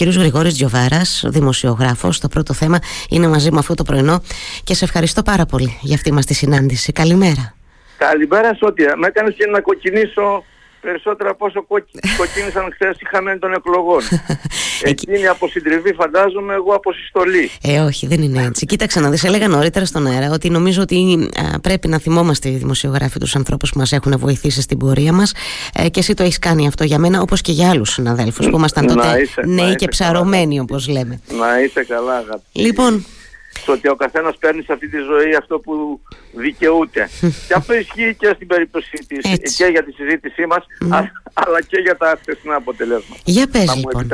κύριος Γρηγόρης Τζιοβάρας, δημοσιογράφος. Το πρώτο θέμα είναι μαζί μου αυτό το πρωινό και σε ευχαριστώ πάρα πολύ για αυτή μας τη συνάντηση. Καλημέρα. Καλημέρα Σώτια. Με έκανες και να κοκκινήσω περισσότερα από όσο κοκκίνησαν χθες οι χαμένοι των εκλογών. Εκείνη από συντριβή φαντάζομαι, εγώ από συστολή. Ε, όχι, δεν είναι έτσι. Κοίταξε να δεις, έλεγα νωρίτερα στον αέρα ότι νομίζω ότι πρέπει να θυμόμαστε οι δημοσιογράφοι τους ανθρώπους που μας έχουν βοηθήσει στην πορεία μας. Ε, και εσύ το έχεις κάνει αυτό για μένα, όπως και για άλλους συναδέλφους που ήμασταν τότε νέοι και ψαρωμένοι, όπως λέμε. Να είσαι καλά, αγάπη. Λοιπόν, στο ότι ο καθένας παίρνει σε αυτή τη ζωή αυτό που δικαιούται. και αυτό ισχύει και στην περίπτωση της και για τη συζήτησή μας αλλά και για τα χθεσινά αποτελέσματα. Για πες λοιπόν.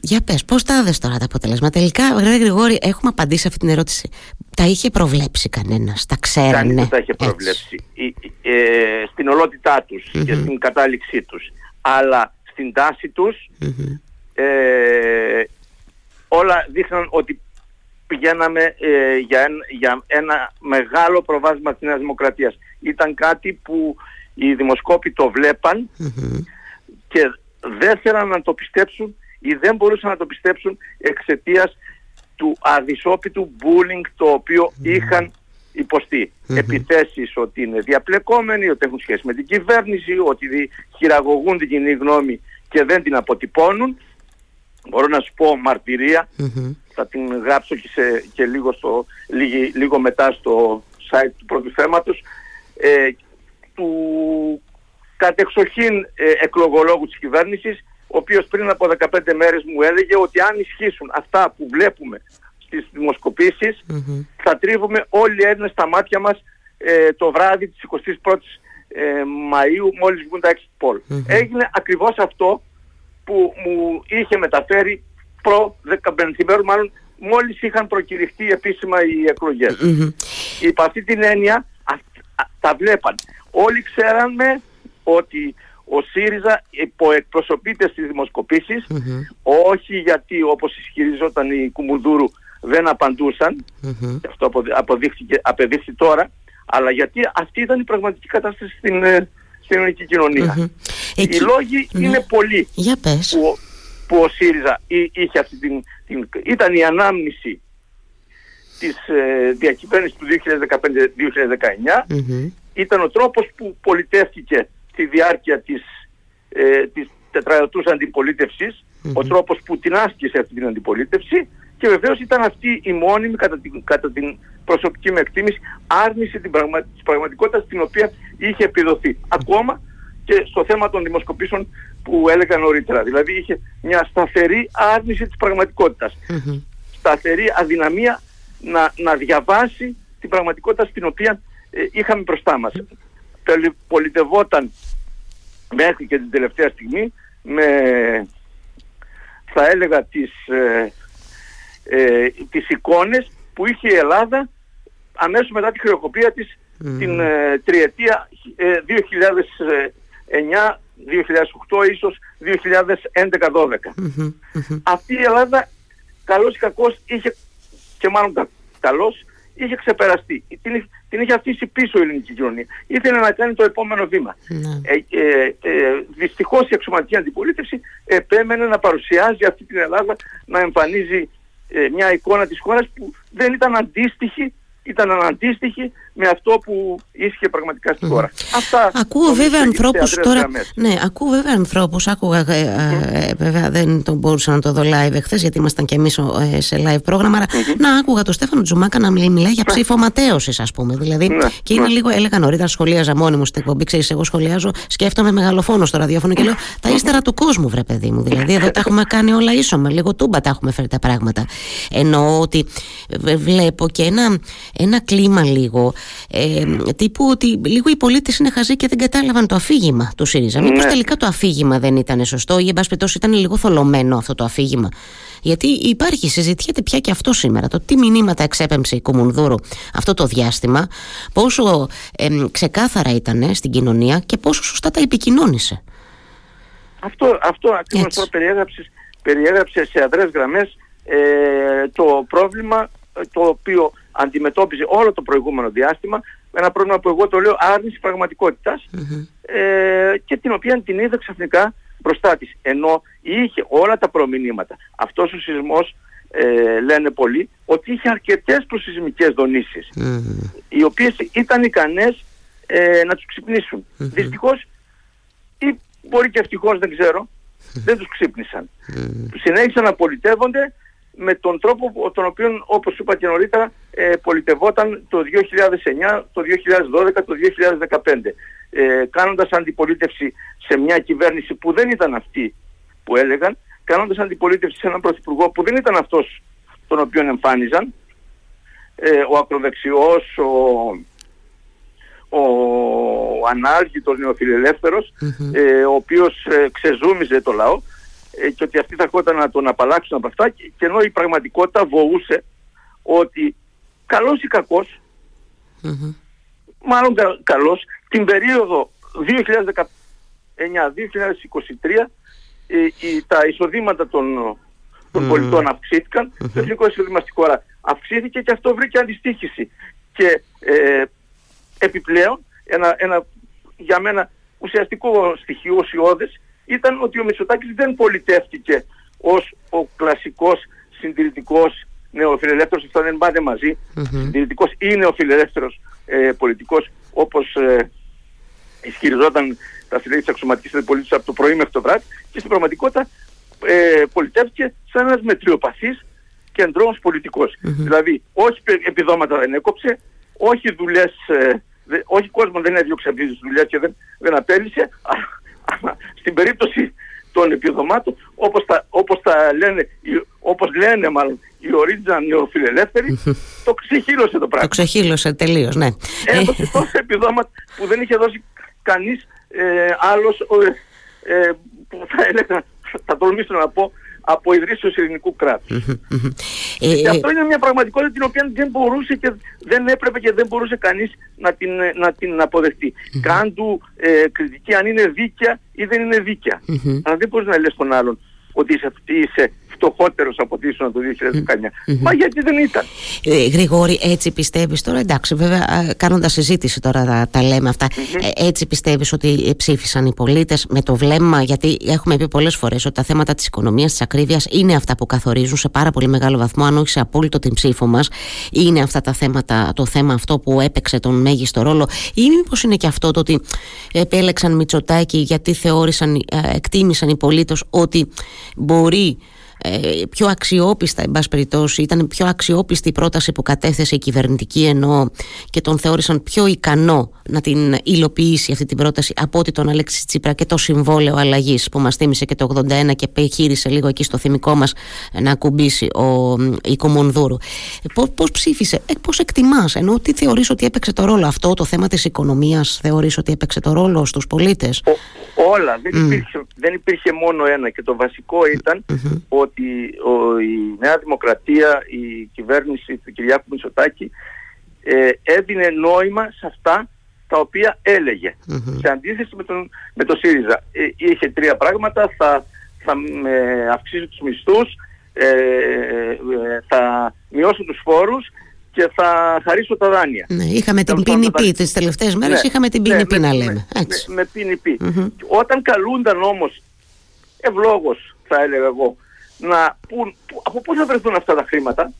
Για πες, πώς τα έδες τώρα τα αποτελέσματα. Τελικά, Γρήγορη Γρηγόρη, έχουμε απαντήσει αυτή την ερώτηση. Τα είχε προβλέψει κανένας, τα ξέρανε. Κανείς τα είχε προβλέψει. Ε, στην ολότητά τους και στην κατάληξή τους. Αλλά στην τάση τους ε, όλα δείχναν ότι πηγαίναμε ε, για, ένα, για ένα μεγάλο προβάσμα της Νέας Δημοκρατίας. Ήταν κάτι που οι δημοσκόποι το βλεπαν και δεν θέλαν να το πιστέψουν ή δεν μπορούσαν να το πιστέψουν εξαιτίας του αδυσόπιτου bullying το οποίο είχαν υποστεί. Επιθέσεις ότι είναι διαπλεκόμενοι, ότι έχουν σχέση με την κυβέρνηση, ότι χειραγωγούν την κοινή γνώμη και δεν την αποτυπώνουν. Μπορώ να σου πω μαρτυρία θα την γράψω και, σε, και λίγο, στο, λίγο, μετά στο site του πρώτου θέματος, ε, του κατεξοχήν ε, εκλογολόγου της κυβέρνησης, ο οποίος πριν από 15 μέρες μου έλεγε ότι αν ισχύσουν αυτά που βλέπουμε στις δημοσκοπησεις θα τρίβουμε όλοι οι Έλληνες στα μάτια μας ε, το βράδυ της 21ης ε, Μαΐου μόλις βγουν τα exit poll. Έγινε ακριβώς αυτό που μου είχε μεταφέρει προ 15 μέρου, μάλλον μόλις είχαν προκηρυχτεί επίσημα οι εκλογές. Mm-hmm. Υπ' αυτή την έννοια τα βλέπαν. Όλοι ξέραμε ότι ο ΣΥΡΙΖΑ υποεκπροσωπείται στις δημοσκοπησεις όχι γιατί όπως ισχυριζόταν η Κουμουνδούρου δεν απαντούσαν, αυτό αποδείχθηκε, απεδείχθη τώρα, αλλά γιατί αυτή ήταν η πραγματική κατάσταση στην, ε, στην ελληνική Οι λόγοι ναι. είναι πολλοί Για πες. Που, που ο ΣΥΡΙΖΑ είχε αυτή την, την ήταν η ανάμνηση της ε, διακυβέρνησης του 2015-2019 ήταν ο τρόπος που πολιτεύτηκε τη διάρκεια της, ε, της τετραετούς ο τρόπος που την άσκησε αυτή την αντιπολίτευση και βεβαίως ήταν αυτή η μόνιμη κατά την, κατά την προσωπική μου εκτίμηση άρνηση την πραγμα, της πραγματικότητας την οποία είχε επιδοθεί. Ακόμα και στο θέμα των δημοσκοπήσεων που έλεγα νωρίτερα. Δηλαδή είχε μια σταθερή άρνηση της πραγματικότητας. Σταθερή αδυναμία να, να διαβάσει την πραγματικότητα στην οποία ε, είχαμε μπροστά μας. Πολιτευόταν μέχρι και την τελευταία στιγμή με θα έλεγα τις, ε, ε, τις εικόνες που είχε η Ελλάδα αμέσως μετά τη χρεοκοπία της την ε, τριετία 2009 2008 ίσως 2011-12. Αυτή η Ελλάδα καλώς ή κακώς είχε και μάλλον καλώς είχε ξεπεραστεί. Την, την είχε αφήσει πίσω η ελληνική κοινωνία. Ήθελε να κάνει το επόμενο βήμα. Ναι. Ε, ε, ε, δυστυχώς η αξιωματική αντιπολίτευση επέμενε να παρουσιάζει αυτή την Ελλάδα να εμφανίζει ε, μια εικόνα της χώρας που δεν ήταν αντίστοιχη ήταν αναντίστοιχη με αυτό που ίσχυε πραγματικά στη χώρα. Mm. Αυτά ακούω βέβαια ανθρώπους τώρα. Ναι, ακούω βέβαια ανθρώπους. Άκουγα. Ε, ε, βέβαια δεν τον μπορούσα να το δω live εχθές, γιατί ήμασταν και εμείς ε, σε live πρόγραμμα. Mm-hmm. Να άκουγα τον Στέφανο Τζουμάκα να μιλάει για ψήφο ματέωσης, ας πούμε. Δηλαδή, ναι, και είναι ναι. λίγο, έλεγα νωρίτερα, σχολίαζα μόνη μου στην εκπομπή. Ξέρεις, εγώ σχολιάζω, σκέφτομαι μεγαλοφόνος στο ραδιόφωνο και λέω τα ύστερα του κόσμου, βρε παιδί μου. Δηλαδή, εδώ τα έχουμε κάνει όλα ίσομα. Λίγο τούμπα τα έχουμε φέρει τα πράγματα. Εννοώ ότι βλέπω και ένα, ένα κλίμα λίγο ε, τύπου ότι λίγο οι πολίτες είναι χαζοί και δεν κατάλαβαν το αφήγημα του ΣΥΡΙΖΑ. Ναι. Μήπως τελικά το αφήγημα δεν ήταν σωστό ή εν πάση περιπτώσει ήταν λίγο θολωμένο αυτό το αφήγημα. Γιατί υπάρχει, συζητιέται πια και αυτό σήμερα. Το τι μηνύματα εξέπεμψε η Κουμουνδούρου αυτό το διάστημα, πόσο ε, ξεκάθαρα ήταν στην κοινωνία και πόσο σωστά τα επικοινώνησε. Αυτό, αυτό ακριβώς το περιέγραψες, περιέγραψες σε αδρές γραμμές ε, το πρόβλημα ε, το οποίο αντιμετώπιζε όλο το προηγούμενο διάστημα ένα πρόβλημα που εγώ το λέω άρνηση ε, και την οποία την είδα ξαφνικά μπροστά της. Ενώ είχε όλα τα προμηνύματα. Αυτός ο σεισμός ε, λένε πολλοί ότι είχε αρκετές προσυσμικές δονήσεις οι οποίες ήταν ικανές ε, να τους ξυπνήσουν. Mm-hmm. Δυστυχώς ή μπορεί και ευτυχώς δεν ξέρω δεν τους ξύπνησαν. Συνέχισαν να πολιτεύονται με τον τρόπο τον οποίο όπως είπα και νωρίτερα ε, πολιτευόταν το 2009, το 2012, το 2015 ε, κάνοντας αντιπολίτευση σε μια κυβέρνηση που δεν ήταν αυτή που έλεγαν κάνοντας αντιπολίτευση σε έναν πρωθυπουργό που δεν ήταν αυτός τον οποίο εμφάνιζαν ε, ο ακροδεξιός, ο, ο ανάλγητος νεοφιλελεύθερος ε, ο οποίος ε, ξεζούμιζε το λαό ε, και ότι αυτοί θα έρχονταν να τον απαλλάξουν από αυτά και, και ενώ η πραγματικότητα βοούσε ότι καλός ή κακός μάλλον κα, καλός την περίοδο 2019-2023 ε, τα εισοδήματα των, των πολιτών αυξήθηκαν, το εθνικό εισόδημα στη χώρα αυξήθηκε και αυτό βρήκε αντιστοίχηση. Και ε, επιπλέον ένα, ένα για μένα ουσιαστικό στοιχείο ουσιώδες ήταν ότι ο Μητσοτάκης δεν πολιτεύτηκε ως ο κλασικός συντηρητικός νεοφιλελεύθερος, αυτά δεν πάνε μαζί, mm-hmm. συντηρητικός ή νεοφιλελεύθερος ε, πολιτικός όπως ε, ισχυριζόταν τα στελέχη της αξιωματικής αντιπολίτευσης από το πρωί μέχρι το βράδυ και στην πραγματικότητα ε, πολιτεύτηκε σαν ένας μετριοπαθής κεντρός Δηλαδή όχι επιδόματα δεν έκοψε, όχι δουλειές, ε, όχι κόσμο δεν έδιωξε από τις δουλειές και δεν, δεν απέλησε, αλλά στην περίπτωση των επιδομάτων όπως τα, όπως τα λένε, όπως λένε μάλλον οι original νεοφιλελεύθεροι, το ξεχύλωσε το πράγμα. Το ξεχύλωσε τελείως, ναι. Έδωσε τόσα επιδόματα που δεν είχε δώσει κανείς ε, άλλος ε, ε, που θα έλεγα, θα τολμήσω να πω, από ιδρύσεως ελληνικού κράτους. και ε, αυτό είναι μια πραγματικότητα την οποία δεν μπορούσε και δεν έπρεπε και δεν μπορούσε κανείς να την, να την αποδεχτεί. Κάντου ε, κριτική αν είναι δίκαια ή δεν είναι δίκαια. Αλλά δεν μπορείς να λες τον άλλον ότι είσαι, είσαι φτωχότερος από ό,τι ήσουν το 2019. Μα γιατί δεν ήταν; Ε, Γρηγόρη, έτσι πιστεύεις τώρα, εντάξει βέβαια κάνοντας συζήτηση τώρα τα, λέμε αυτά, ε, έτσι πιστεύεις ότι ψήφισαν οι πολίτες με το βλέμμα, γιατί έχουμε πει πολλές φορές ότι τα θέματα της οικονομίας, της ακρίβειας είναι αυτά που καθορίζουν σε πάρα πολύ μεγάλο βαθμό, αν όχι σε απόλυτο την ψήφο μας, είναι αυτά τα θέματα, το θέμα αυτό που έπαιξε τον μέγιστο ρόλο ή μήπως είναι και αυτό το ότι επέλεξαν Μητσοτάκη γιατί θεώρησαν, ε, εκτίμησαν οι πολίτες ότι μπορεί ε, πιο αξιόπιστα, εν πάση περιπτώσει, ήταν πιο αξιόπιστη η πρόταση που κατέθεσε η κυβερνητική ενώ και τον θεώρησαν πιο ικανό να την υλοποιήσει αυτή την πρόταση από ότι τον Αλέξη Τσίπρα και το συμβόλαιο αλλαγής που μας θύμισε και το 81 και επιχείρησε λίγο εκεί στο θυμικό μας να ακουμπήσει ο Οικομονδούρου. Ε, Πώς ψήφισε, ε, πώς εκτιμάς, ενώ τι θεωρείς ότι έπαιξε το ρόλο αυτό, το θέμα της οικονομίας, θεωρείς ότι έπαιξε το ρόλο στους πολίτες; Όλα. Δεν, υπήρχε, δεν υπήρχε μόνο ένα και το βασικό ότι ο, η Νέα Δημοκρατία, η κυβέρνηση του Κυριάκου Μητσοτάκη ε, έδινε νόημα σε αυτά τα οποία έλεγε. Σε αντίθεση με τον, με το ΣΥΡΙΖΑ. Ε, είχε τρία πράγματα, θα, θα ε, αυξήσω τους μισθούς, ε, ε, θα μειώσω τους φόρους και θα χαρίσω τα δάνεια. Ναι, είχαμε την PNP τις τελευταίες μέρες, ναι, είχαμε την PNP ναι, να λέμε. Έτσι. Με, με Όταν καλούνταν όμως ευλόγως θα έλεγα εγώ να πούν από πού θα βρεθούν αυτά τα χρηματα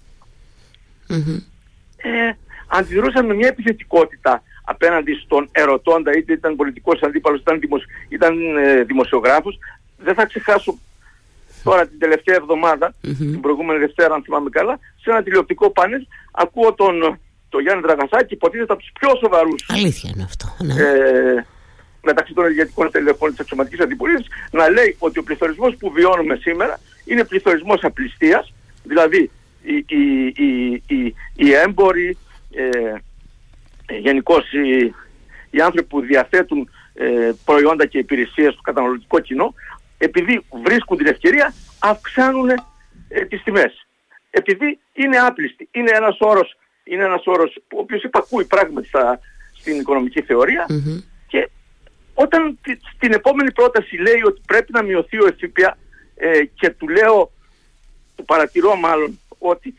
ε, αντιδρούσαν με μια επιθετικότητα απέναντι στον ερωτώντα, είτε ήταν πολιτικός αντίπαλος, ήταν, δημοσ... ήταν ε, δημοσιογράφος. Δεν θα ξεχάσω τώρα την τελευταία την προηγούμενη Δευτέρα αν θυμάμαι καλά, σε ένα τηλεοπτικό πάνελ ακούω τον, τον Γιάννη Δραγασάκη, υποτίθεται από τους πιο σοβαρούς. Αλήθεια είναι αυτό. Ναι. Ε, μεταξύ των ηγετικών τελεχών της αξιωματικής αντιπολίτευσης να λέει ότι ο πληθωρισμός που βιώνουμε σήμερα είναι πληθωρισμός απληστίας, δηλαδή οι, οι, οι, οι, οι έμποροι, ε, γενικώς οι, οι άνθρωποι που διαθέτουν ε, προϊόντα και υπηρεσίες στο καταναλωτικό κοινό, επειδή βρίσκουν την ευκαιρία, αυξάνουν ε, τις τιμές. Επειδή είναι άπλιστοι. Είναι ένας όρος, είναι ένας όρος ο οποίος υπακούει πράγματι στα, στην οικονομική και όταν στην επόμενη πρόταση λέει ότι πρέπει να μειωθεί ο ΕΦΠΑ ε, και του λέω, του παρατηρώ μάλλον, ότι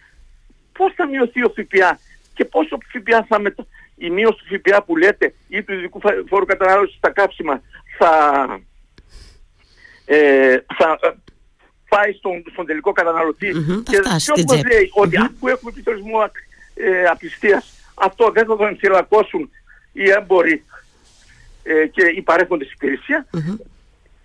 πώς θα μειωθεί ο ΦΠΑ και πόσο ΦΠΑ θα μετα... η μείωση του ΦΠΑ που λέτε ή του ειδικού φόρου κατανάλωσης στα κάψιμα θα, ε, θα ε, πάει στον, στον τελικό καταναλωτή mm-hmm, και ποιος μας λέει ότι mm-hmm. αφού έχουμε πληθωρισμό ε, απιστίας αυτό δεν θα τον ενθυλακώσουν οι έμποροι ε, και οι παρέχοντες υπηρεσία mm-hmm.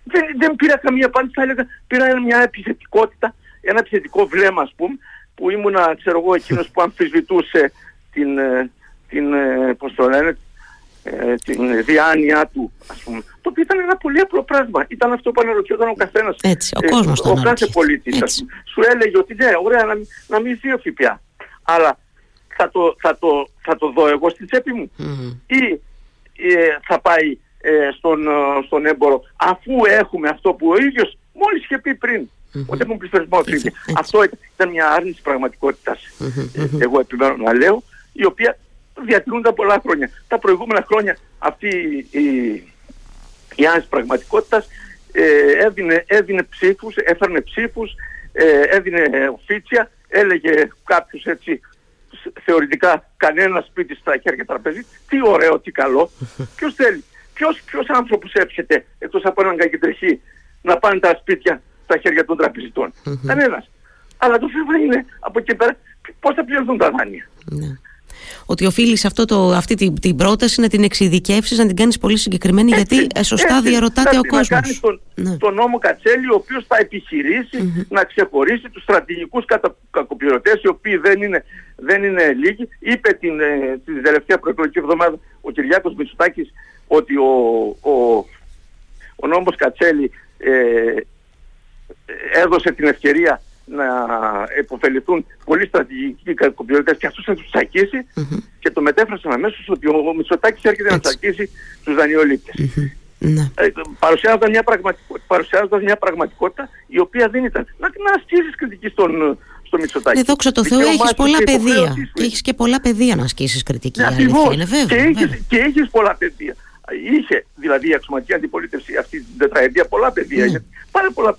Δεν, δεν πήρα καμία απάντηση θα έλεγα πήρα μια επιθετικότητα ένα επιθετικό βλέμμα ας πούμε που ήμουνα ξέρω εγώ εκείνος που αμφισβητούσε την, ε, την, ε, πώς το λένε, ε, την διάνοια του, ας πούμε. Το οποίο ήταν ένα πολύ απλό πράγμα. Ήταν αυτό που αναρωτιόταν ο καθένας. Έτσι, ο κόσμος ε, Ο κάθε πολίτης. Σου έλεγε ότι ναι, ωραία, να, να μην ζει ο ΦΠΑ. Αλλά θα το, θα, το, θα το δω εγώ στην τσέπη μου. Ή ε, θα πάει ε, στον, στον έμπορο αφού έχουμε αυτό που ο ίδιος μόλις είχε πει πριν. Mm-hmm. Ότι έχουμε πληθωρισμό Αυτό ήταν μια άρνηση πραγματικότητας. Εγώ επιμένω να λέω, η οποία διατηρούνται πολλά χρόνια. Τα προηγούμενα χρόνια αυτή η, η άνεση πραγματικότητας ε, έδινε, έδινε ψήφους, έφερνε ψήφους, ε, έδινε οφίτσια, έλεγε κάποιος έτσι θεωρητικά κανένα σπίτι στα χέρια τραπεζί, τι ωραίο, τι καλό, ποιος θέλει; Ποιος, ποιος άνθρωπος έψεται εκτός από έναν κακεντρεχή να πάνε τα σπίτια στα χέρια των τραπεζιτών; Κανένας. Αλλά το θέμα είναι από εκεί πέρα πώς θα πληρωθούν τα δάνεια. Ναι ότι οφείλεις αυτό το, αυτή την, την πρόταση να την εξειδικεύσεις, να την κάνεις πολύ συγκεκριμένη, έτσι, γιατί ε, σωστά έτσι, διαρωτάται ο κόσμο. Να κάνει τον, ναι. τον νόμο Κατσέλη, ο οποίος θα επιχειρήσει να ξεχωρίσει τους στρατηγικούς κακοπληρωτές, οι οποίοι δεν είναι, δεν είναι λίγοι. Είπε την, ε, την τελευταία προεκλογική εβδομάδα ο Κυριάκος Μητσοτάκης ότι ο, ο, ο νόμος Κατσέλη ε, έδωσε την ευκαιρία να επωφεληθούν πολλοί στρατηγικοί κακοποιητές και αυτούς θα τους τσακίσει mm-hmm. και το μετέφρασαν αμέσως ότι ο Μητσοτάκης έρχεται να τσακίσει τους δανειοληπτες mm-hmm. Ναι. Ε, παρουσιάζονταν, μια πραγματικότητα, μια πραγματικότητα η οποία δεν ήταν. Να, να ασκήσεις κριτική στον, στο Μητσοτάκη. Ναι, δόξα τω Θεώ, έχεις πολλά παιδεία. Και έχεις και πολλά παιδεία να ασκήσεις κριτική. Ναι, είναι, βέβαια, και, έχεις, και έχεις πολλά παιδεία. Είχε δηλαδή η αξιωματική αντιπολίτευση αυτή την τετραετία πολλά παιδεία. Ναι. Πάρα πολλά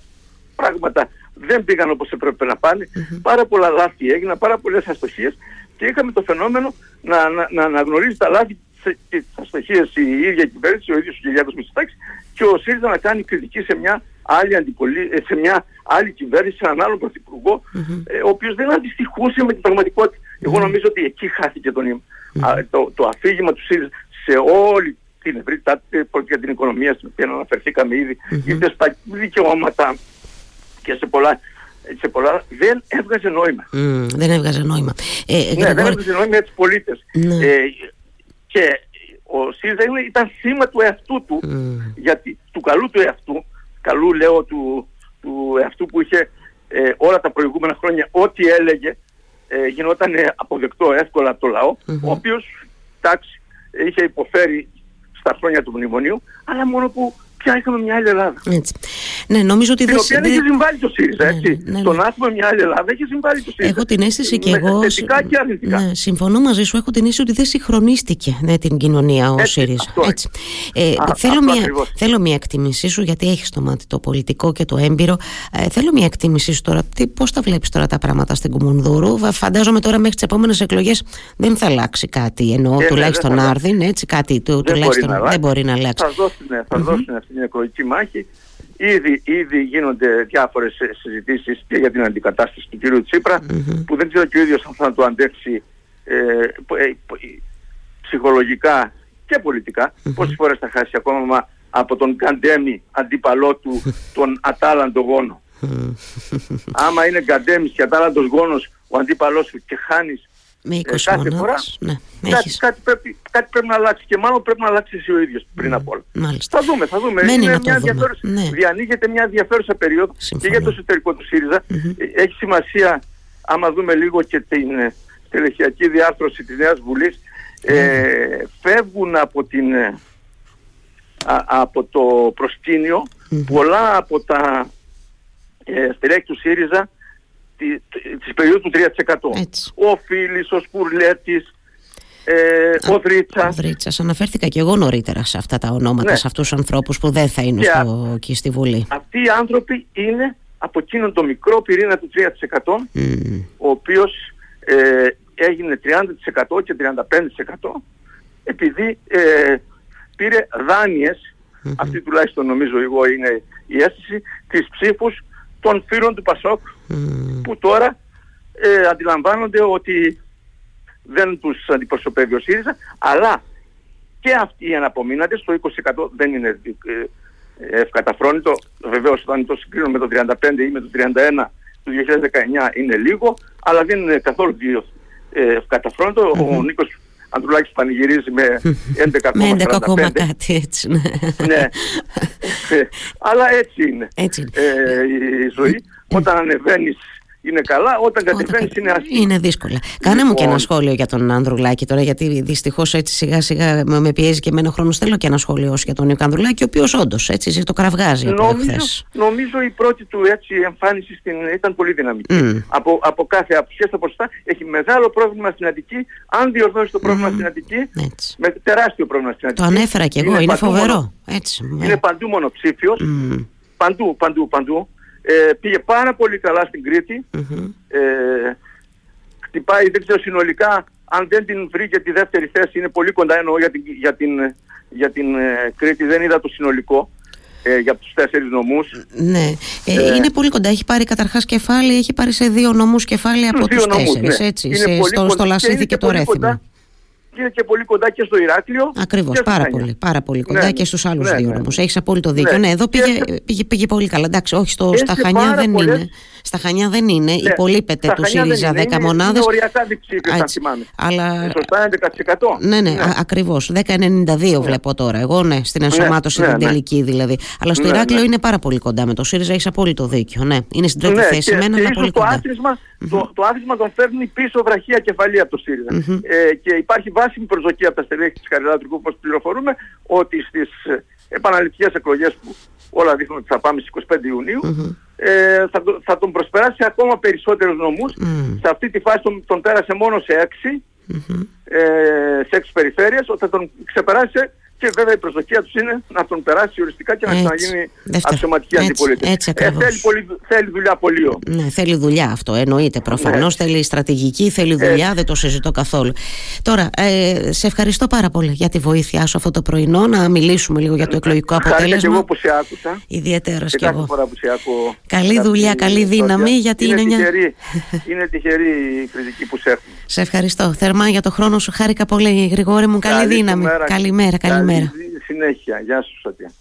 πράγματα δεν πήγαν όπως έπρεπε να πάνε, mm-hmm. πάρα πολλά λάθη έγιναν, πάρα πολλές αστοχίες και είχαμε το φαινόμενο να, να, να αναγνωρίζει τα λάθη και τις αστοχίες η ίδια κυβέρνηση, ο ίδιος ο Κυριάκος Μητσοτάκης και ο ΣΥΡΙΖΑ να κάνει κριτική σε μια άλλη, αντιπολί... Ε, σε μια άλλη κυβέρνηση, σε έναν άλλον πρωθυπουργό, mm-hmm. ε, ο οποίος δεν αντιστοιχούσε με την πραγματικότητα. Mm-hmm. Εγώ νομίζω ότι εκεί χάθηκε το νήμα. Mm-hmm. το, το αφήγημα του ΣΥΡΙΖΑ σε όλη την ευρύτητα, για την οικονομία στην οποία αναφερθήκαμε ήδη, είτε στα δικαιώματα και σε πολλά, σε πολλά δεν έβγαζε νόημα. Mm, δεν έβγαζε νόημα. Ε, ναι, δεν έβγαζε νόημα για τους πολίτες. Ναι. Ε, και ο ΣΥΡΙΖΑ ήταν θύμα του εαυτού του, mm. γιατί, του καλού του εαυτού, καλού λέω του, του εαυτού που είχε ε, όλα τα προηγούμενα χρόνια, ό,τι έλεγε ε, γινόταν αποδεκτό εύκολα από το λαό, mm-hmm. ο οποίος, εντάξει, είχε υποφέρει στα χρόνια του μνημονίου, αλλά μόνο που πια είχαμε μια άλλη Ελλάδα. Έτσι. Ναι, νομίζω ότι την δεν... οποία έχει συμβάλει το ΣΥΡΙΖΑ, ναι, έτσι. Ναι, ναι, το να έχουμε μια άλλη Ελλάδα έχει συμβάλει το ΣΥΡΙΖΑ. Έχω την αίσθηση και εγώ... Θετικά και αρνητικά. Ναι, συμφωνώ μαζί σου, έχω την αίσθηση ότι δεν συγχρονίστηκε ναι, την κοινωνία ο έτσι, ΣΥΡΙΖΑ. Έτσι. Ε, Α, θέλω, μια, θέλω μια εκτίμησή σου, γιατί έχεις το μάτι το πολιτικό και το έμπειρο. Ε, θέλω μια εκτίμησή σου τώρα. Πώς τα βλέπεις τώρα τα πράγματα στην Κουμουνδούρου; Φαντάζομαι τώρα μέχρι τις επόμενες εκλογές δεν θα αλλάξει κάτι. Εννοώ ε, τουλάχιστον Άρδιν, έτσι κάτι τουλάχιστον δεν μπορεί να αλλάξει. Θα δώσουν την εκλογική μάχη. Ήδη, ήδη γίνονται διάφορες συζητήσεις και για την αντικατάσταση του κ. τσιπρα που δεν ξέρω και ο ίδιος αν θα το αντέξει ε, ε, ψυχολογικά και πολιτικά. Mm-hmm. Πόσες φορές θα χάσει ακόμα από τον Καντέμι αντίπαλό του τον ατάλαντο γόνο. Άμα είναι Καντέμις και ατάλαντος γόνος ο αντίπαλός σου και χάνεις με 20 ε, κάθε φορά ναι, κάτι, κάτι, πρέπει, κάτι πρέπει να αλλάξει και μάλλον πρέπει να αλλάξει εσύ ο ίδιος πριν mm, από όλα. Μάλιστα. Θα δούμε, θα δούμε. Μένει Είναι να μια το δούμε. Ναι. Διανοίγεται μια ενδιαφέρουσα περίοδο Συμφωνώ. και για το εσωτερικό του ΣΥΡΙΖΑ. Mm-hmm. Έχει σημασία άμα δούμε λίγο και την ε, τελεχειακή διάρθρωση της Νέας Βουλής mm-hmm. ε, φεύγουν από, την, ε, α, από το προσκήνιο mm-hmm. πολλά από τα ε, στελέχη του ΣΥΡΙΖΑ της περίοδου του 3%. Έτσι. Ο Φίλης, ο Σπουρλέτης, ε, ο Δρίτσας. Ο Δρίτσας. Αναφέρθηκα και εγώ νωρίτερα σε αυτά τα ονόματα, ναι. σε αυτούς τους ανθρώπους που δεν θα είναι και στο, και στη Βουλή. Αυτοί οι άνθρωποι είναι από εκείνον το μικρό πυρήνα του 3%, mm. ο οποίος ε, έγινε 30% και 35% επειδή ε, πήρε δάνειες αυτή τουλάχιστον νομίζω εγώ είναι η αίσθηση, τις ψήφους των φίλων του Πασόκ που τώρα ε, αντιλαμβάνονται ότι δεν τους αντιπροσωπεύει ο ΣΥΡΙΖΑ αλλά και αυτοί οι αναπομείναντες, το 20% δεν είναι ε, ευκαταφρόνητο, βεβαίως όταν το συγκρίνω με το 35 ή με το 31 του 2019 είναι λίγο, αλλά δεν είναι καθόλου ε, ευκαταφρόνητο. Ο Νίκος Αντρουλάκης πανηγυρίζει με 11,45. με 11, κάτι έτσι. Ναι. ναι. Ε, αλλά έτσι είναι έτσι. Ε, η ζωή. Όταν ανεβαίνεις είναι καλά, όταν κατεβαίνεις είναι άσχημα. Είναι δύσκολα. Κάνε μου και ένα λοιπόν. σχόλιο για τον Ανδρουλάκη τώρα, γιατί δυστυχώς έτσι σιγά σιγά με πιέζει και εμένα χρόνος. Θέλω και ένα σχόλιο για τον Νίκο Ανδρουλάκη, ο οποίος όντως έτσι το κραυγάζει από νομίζω, νομίζω η πρώτη του έτσι εμφάνιση στην, ήταν πολύ δυναμική. Από, από κάθε απουσία στα ποσοστά έχει μεγάλο πρόβλημα στην Αττική. Αν διορθώσει το πρόβλημα mm. στην Αττική, έτσι. με τεράστιο πρόβλημα στην Αττική. Το ανέφερα και εγώ, είναι, είναι φοβερό. Έτσι, είναι παντού μονοψήφιος. Mm. Παντού, παντού, παντού. Ε, πήγε πάρα πολύ καλά στην Κρήτη. Ε, χτυπάει, δεν ξέρω συνολικά, αν δεν την βρει και τη δεύτερη θέση, είναι πολύ κοντά εννοώ για την, για την, για την ε, Κρήτη, δεν είδα το συνολικό. Ε, για τους τέσσερις νομούς. Ναι, ε, ε, είναι πολύ κοντά. Έχει πάρει καταρχάς κεφάλι, έχει πάρει σε δύο νομούς κεφάλι από τους τέσσερις, ναι. έτσι, σε, στο, στο Λασίδη και, το Ρέθιμο είναι και πολύ κοντά και στο Ηράκλειο. Ακριβώς, πάρα πολύ, πάρα πολύ κοντά ναι, και στους άλλους ναι, δύο ναι, όμω. Έχεις απόλυτο δίκιο. Ναι, εδώ πήγε, πήγε, πήγε, πολύ καλά. Εντάξει, όχι, στο, στα Χανιά δεν είναι. Στα Χανιά δεν είναι. Ναι, Υπολείπεται του ΣΥΡΙΖΑ 10 μονάδε. Είναι οριακά διψήφιο, αν θυμάμαι. Αλλά... Σωστά 11%. Ναι, ναι, ναι. ακριβώς. 10,92 βλέπω τώρα. Εγώ, ναι, στην ενσωμάτωση την τελική δηλαδή. Αλλά στο Ηράκλειο είναι πάρα πολύ κοντά με το ΣΥΡΙΖΑ. Έχεις απόλυτο δίκιο. Ναι, είναι στην τρίτη θέση. Με ένα πολύ κοντά. Το, το άθροισμα τον φέρνει πίσω βραχία κεφαλή από το ΣΥΡΙΖΑ. Mm-hmm. Ε, και υπάρχει βάσιμη προσδοκία από τα στελέχη της Χαριλάτρικου, όπως πληροφορούμε, ότι στις ε, επαναληπτικές εκλογές που όλα δείχνουν ότι θα πάμε στις 25 ιουνιου mm-hmm. ε, θα, θα τον προσπεράσει ακόμα περισσότερους νομούς. Mm. Σε αυτή τη φάση τον, τον πέρασε μόνο σε 6, mm-hmm. ε, σε 6 περιφέρειες, όταν τον ξεπεράσει και βέβαια η προσδοκία τους είναι να τον περάσει οριστικά και να ξαναγίνει αξιωματική αντιπολίτευση. Έτσι, ε, θέλει, πολύ, θέλει δουλειά πολύ. Ναι, θέλει δουλειά αυτό. Εννοείται προφανώς. Ναι. Θέλει στρατηγική, θέλει δουλειά, δεν το συζητώ καθόλου. Τώρα, ε, σε ευχαριστώ πάρα πολύ για τη βοήθειά σου αυτό το πρωινό. Να μιλήσουμε λίγο για το εκλογικό αποτέλεσμα. και εγώ που σε άκουσα. Ιδιαίτερα και εγώ. Φορά που σε ακούω, καλή δουλειά, καλή δύναμη. Γιατί είναι, είναι, τυχερή, είναι τυχερή η κριτική που σε έχουμε. Σε ευχαριστώ. Θερμά για το χρόνο σου. Χάρηκα πολύ, Γρηγόρη μου. Καλή, δύναμη. Καλημέρα, καλημέρα. Συνέχεια. Γεια σου, Σωτία.